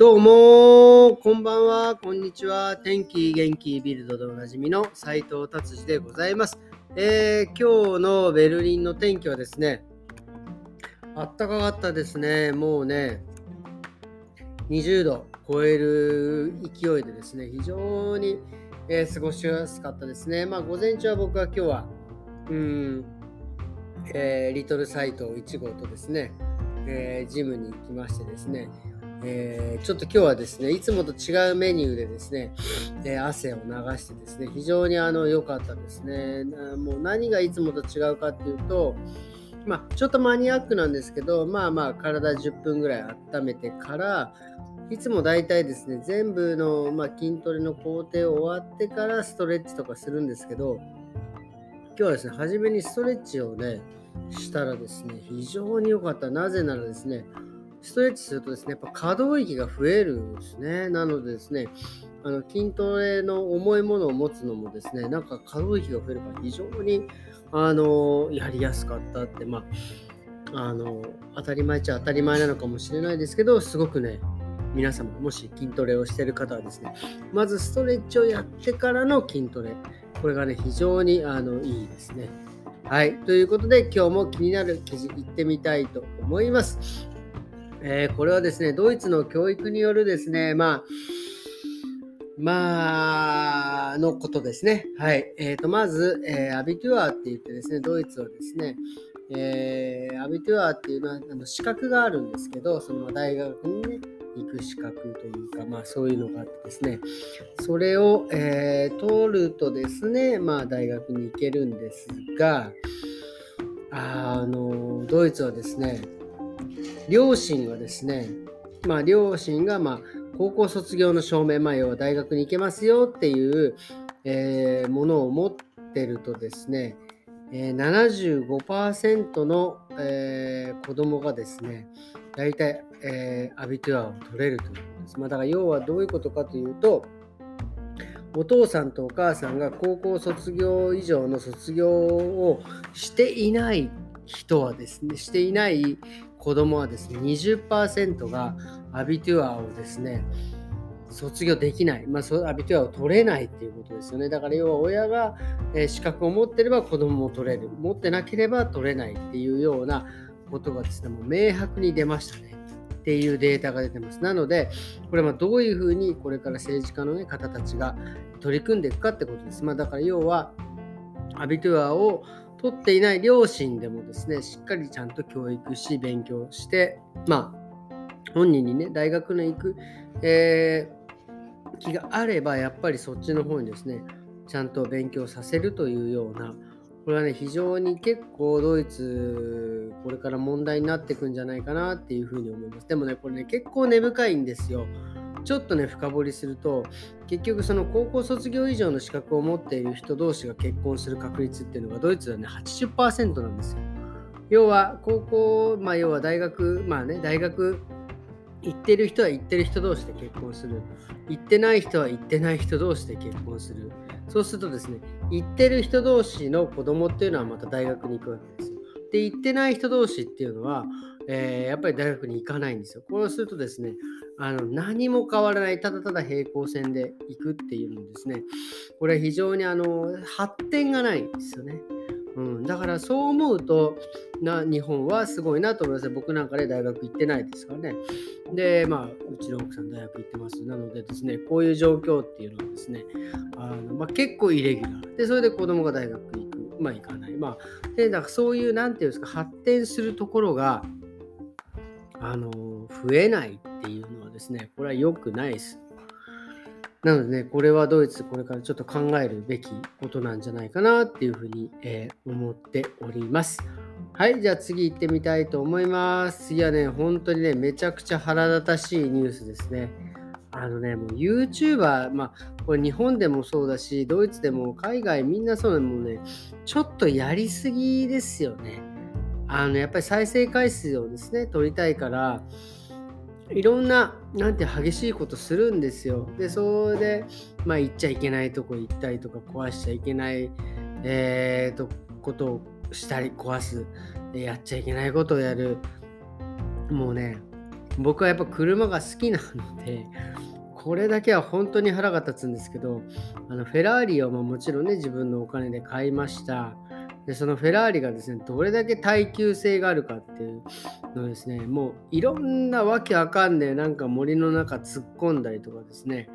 どうもこんばんは、こんにちは。天気元気ビルドでおなじみの斉藤達治でございます、えー、今日のベルリンの天気はですね、あったかかったですね。もうね、20度超える勢いでですね、非常に、えー、過ごしやすかったですね。まあ、午前中は僕は今日は、うん、えー、リトルサイト1号とですね、えジムに行きましてですね、えー、ちょっと今日はですね、いつもと違うメニューでですね、えー、汗を流してですね、非常にあの良かったですね。もう何がいつもと違うかっていうと、まあ、ちょっとマニアックなんですけど、まあまあ体10分ぐらい温めてから、いつも大体ですね、全部の、まあ、筋トレの工程を終わってからストレッチとかするんですけど、今日はですね、初めにストレッチをね、したらですね、非常に良かった。なぜならですね、ストレッチするとですね、やっぱ可動域が増えるんですね。なのでですね、あの筋トレの重いものを持つのもですね、なんか可動域が増えるから非常にあのやりやすかったって、まあ、あの当たり前っちゃ当たり前なのかもしれないですけど、すごくね、皆様もし筋トレをしている方はですね、まずストレッチをやってからの筋トレ、これがね、非常にあのいいですね。はい。ということで、今日も気になる記事いってみたいと思います。えー、これはですね、ドイツの教育によるですね、まあ、まあ、のことですね。はい。えっ、ー、と、まず、えー、アビトゥアーって言ってですね、ドイツはですね、えー、アビトゥアーっていうのはあの資格があるんですけど、その大学にね、行く資格というか、まあそういうのがあってですね、それを、えー、取るとですね、まあ大学に行けるんですが、あの、ドイツはですね、両親がですね、まあ、両親が、ま、高校卒業の証明、まあ、要は大学に行けますよっていう、えー、ものを持ってるとですね、え、75%の、えー、子供がですね、大体、えー、アビトゥアを取れるということです。まあ、だから要はどういうことかというと、お父さんとお母さんが高校卒業以上の卒業をしていない人はですね、していない子供はですね、20%がアビトゥアをですね、卒業できない、まあ、アビトゥアを取れないっていうことですよね。だから要は親が、え資格を持ってれば子供も取れる、持ってなければ取れないっていうようなことがですね、もう明白に出ましたね。っていうデータが出てます。なので、これはどういうふうにこれから政治家の、ね、方たちが取り組んでいくかってことです。まあ、だから要は、アビトゥアを取っていない両親でもですね、しっかりちゃんと教育し、勉強して、まあ、本人にね、大学の行く、えー、気があれば、やっぱりそっちの方にですね、ちゃんと勉強させるというような、これはね、非常に結構ドイツ、これから問題になっていくんじゃないかなっていうふうに思います。でもね、これね、結構根深いんですよ。ちょっとね深掘りすると結局その高校卒業以上の資格を持っている人同士が結婚する確率っていうのがドイツはね80%なんですよ。要は高校、まあ、要は大学まあね大学行ってる人は行ってる人同士で結婚する行ってない人は行ってない人同士で結婚するそうするとですね行ってる人同士の子供っていうのはまた大学に行くわけですよ。で行ってない人同士っていうのはえー、やっぱり大学に行かないんですよ。こうするとですね、あの何も変わらない、ただただ平行線で行くっていうのですね、これは非常にあの発展がないんですよね。うん、だからそう思うとな日本はすごいなと思います。僕なんかで、ね、大学行ってないですからね。で、まあ、うちの奥さん大学行ってます。なのでですね、こういう状況っていうのはですね、あのまあ、結構イレギュラー。で、それで子供が大学行く。まあ行かない。まあ、で、だからそういう、なんていうんですか、発展するところが、あの増えないっていうのはですね、これは良くないです。なのでね、これはドイツこれからちょっと考えるべきことなんじゃないかなっていうふうに、えー、思っております。はい、じゃあ次行ってみたいと思います。次はね、本当にね、めちゃくちゃ腹立たしいニュースですね。あのね、もう YouTuber、まあ、これ日本でもそうだし、ドイツでも海外みんなそうなのもね、ちょっとやりすぎですよね。あのやっぱり再生回数をですね取りたいからいろんななんて激しいことするんですよ。でそれでまあ行っちゃいけないとこ行ったりとか壊しちゃいけない、えー、とことをしたり壊すやっちゃいけないことをやるもうね僕はやっぱ車が好きなので、これだけは本当に腹が立つんですけど、あのフェラーリをもちろんね、自分のお金で買いました。でそのフェラーリがですね、どれだけ耐久性があるかっていうのですね、もういろんなわけわかんねえ、なんか森の中突っ込んだりとかですね、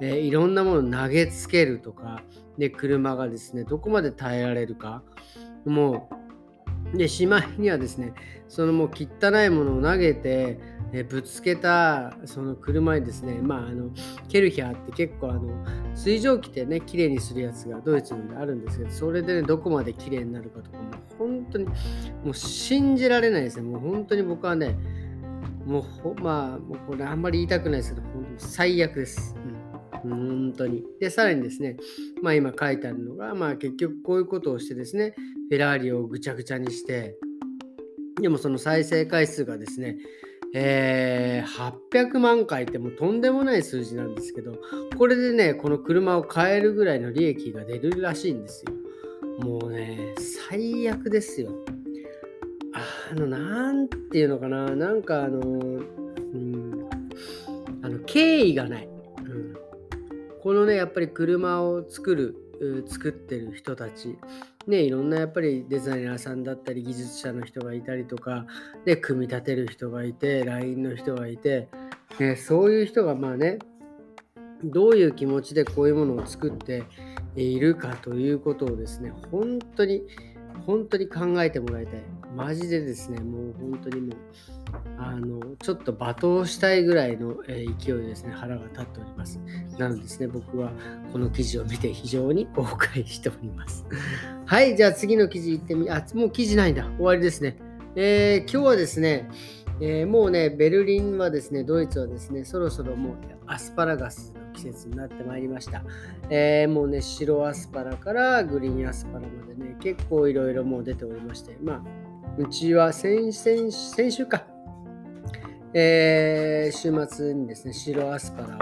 え、いろんなもの投げつけるとか、で、車がですね、どこまで耐えられるか、もう、で、しまいにはですね、そのもう汚いものを投げて、えぶつけたその車にですね、まあ、あのケルヒャーって結構あの水蒸気でね綺麗にするやつがドイツであるんですけどそれでねどこまで綺麗になるかとかもう本当にもう信じられないですね。もう本当に僕はねもうまあもうこれあんまり言いたくないですけど本当に最悪です、うん、本当にでさらにですねまあ今書いてあるのがまあ結局こういうことをしてですねフェラーリをぐちゃぐちゃにしてでもその再生回数がですねえー、800万回ってもうとんでもない数字なんですけど、これでね、この車を買えるぐらいの利益が出るらしいんですよ。もうね、最悪ですよ。あの、なんていうのかな、なんかあの、うん、あの敬意がない、このね、やっぱり車を作る、作ってる人たち、ね、いろんなやっぱりデザイナーさんだったり技術者の人がいたりとか、で組み立てる人がいて LINE の人がいて、ね、そういう人がまあねどういう気持ちでこういうものを作っているかということをですね本当に本当に考えてもらいたい。マジでですねもう本当にもうあのちょっと罵倒したいぐらいの、え勢いですね腹が立っております。なのでですね僕はこの記事を見て非常に後悔しております。はいじゃあ次の記事いってみあもう記事ないんだ。終わりですね。えー、今日はですね、えー、もうねベルリンはですねドイツはですねそろそろもうアスパラガスの季節になってまいりました、えー、もうね白アスパラからグリーンアスパラまでね結構いろいろもう出ておりましてまあうちは先先先週か。えー、週末にですね、白アスパラを、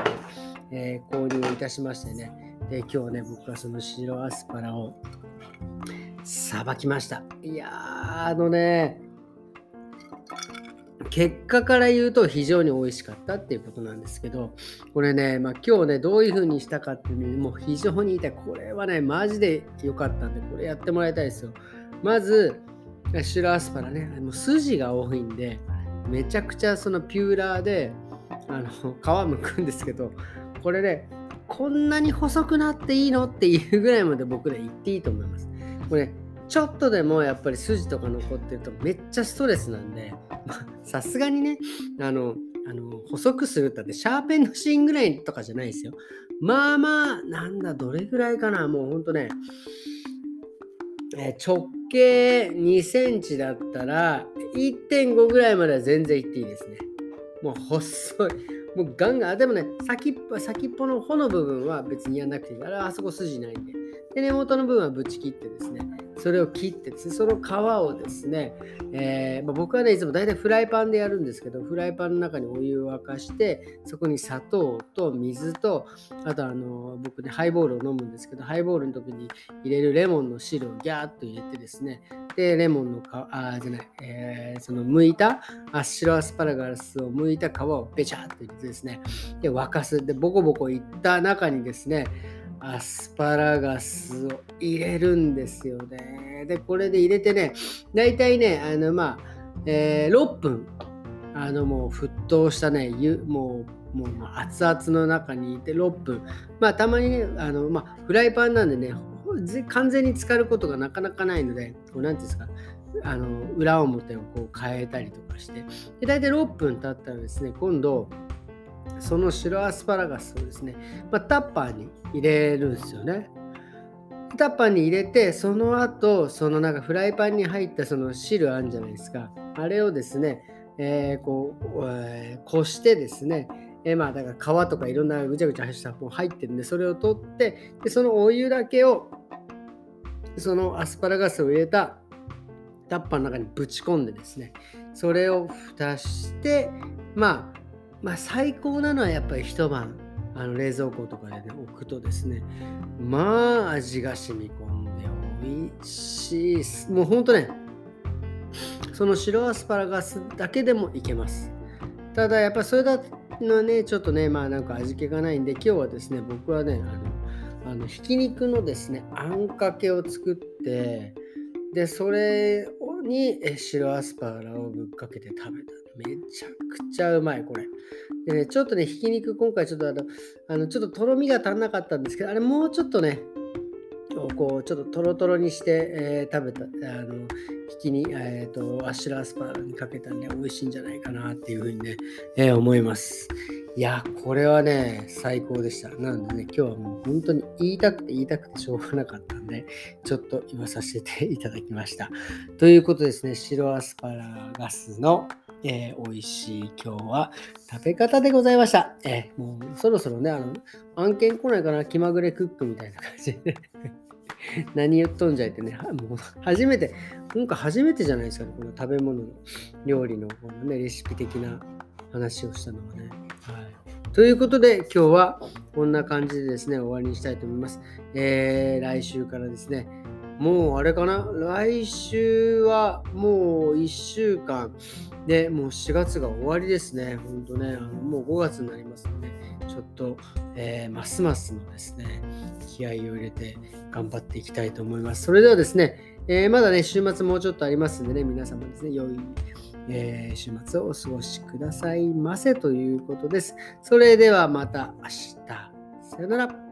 えー、購入いたしましてね、で今日ね、僕はその白アスパラをさばきました。いや、あのね、結果から言うと非常に美味しかったっていうことなんですけど、これね、まあ、今日ね、どういう風にしたかっていうの、もう非常に言いたい。これはね、マジで良かったんで、これやってもらいたいですよ。まず、白アスパラね、もう筋が多いんで、めちゃくちゃそのピューラーであの 皮むくんですけどこれねこんなに細くなっていいのっていうぐらいまで僕ね言っていいと思います。これちょっとでもやっぱり筋とか残ってるとめっちゃストレスなんでさすがにねあのあの細くするったってシャーペンの芯ぐらいとかじゃないですよ。まあまあなんだどれぐらいかなもうほんとねえ直径2センチだったら1.5ぐらいまでは全然いっていいですね。もう細い。もうガンガン、でもね、先っぽ先っぽの穂の部分は別にやらなくていいから、あそこ筋ないんで。で、根元の部分はぶち切ってですね、それを切ってその皮をですね、えー、まあ、僕はねいつも大体フライパンでやるんですけどフライパンの中にお湯を沸かしてそこに砂糖と水とあとあの僕ねハイボールを飲むんですけどハイボールの時に入れるレモンの汁をギャーッと入れてですねでレモンの皮あじゃない、えー、その剥いたあ白アスパラガスを剥いた皮をべちゃっと入れてですねで沸かすでボコボコいった中にですねアスパラガスを入れるんですよね。で、これで入れてね、大体ね、あの、まあ、えー、6分、あの、もう沸騰したね、湯、もう、もう熱々の中にいて6分。まあ、たまにね、あの、まあ、フライパンなんでね、完全に浸かることがなかなかないので、こう、なんですか、あの裏表をこう変えたりとかして、で大体6分経ったらですね、今度、その白アスパラガスをですね、まあ、タッパーに入れるんですよね。タッパーに入れて、その後、そのなんかフライパンに入ったその汁あるんじゃないですか。あれをですね、えー、こう、えー、こしてですね、えー、まあだから皮とかいろんなぐちゃぐちゃしたも入ってるんで、それを取って、でそのお湯だけを、そのアスパラガスを入れたタッパーの中にぶち込んでですね、それを蓋して、まあ、まあ、最高なのはやっぱり一晩あの冷蔵庫とかで、ね、置くとですねまあ味が染み込んで美味しい。もうほんとねその白アスパラガスだけでもいけます。ただやっぱそれだのね、ちょっとね、まあなんか味気がないんで、今日はですね、僕はね、あの、あのひき肉のですね、あんかけを作って、で、それに白アスパラをぶっかけて食べた。めちゃくちゃうまい、これ。でね、ちょっとね、ひき肉、今回ちょっとあの、あのちょっととろみが足んなかったんですけど、あれもうちょっとね、こうちょっととろとろにして、えー、食べたあのひきに、えーと、アシュラスパラにかけたんで美味しいんじゃないかなっていうふうにね、えー、思いますいやこれはね最高でした。なのでね今日はもう本当に言いたくて言いたくてしょうがなかったんでちょっと言わさせていただきました。ということですね白アスパラガスのえー、美味しい今日は食べ方でございました。えー、もうそろそろね、あの、案件来ないかな、気まぐれクックみたいな感じで。何言っとんじゃいってね、もう初めて、今回初めてじゃないですかね、この食べ物の料理のこの、ね、レシピ的な話をしたのはね。はい、ということで、今日はこんな感じでですね、終わりにしたいと思います。えー、来週からですね、もうあれかな？来週はもう1週間。でもう4月が終わりですね。ほんとね、あのもう5月になりますので、ちょっと、えー、ますますのですね、気合を入れて頑張っていきたいと思います。それではですね、えー、まだね、週末もうちょっとありますんでね、皆様ですね、良い、えー、週末をお過ごしくださいませということです。それではまた明日。さよなら。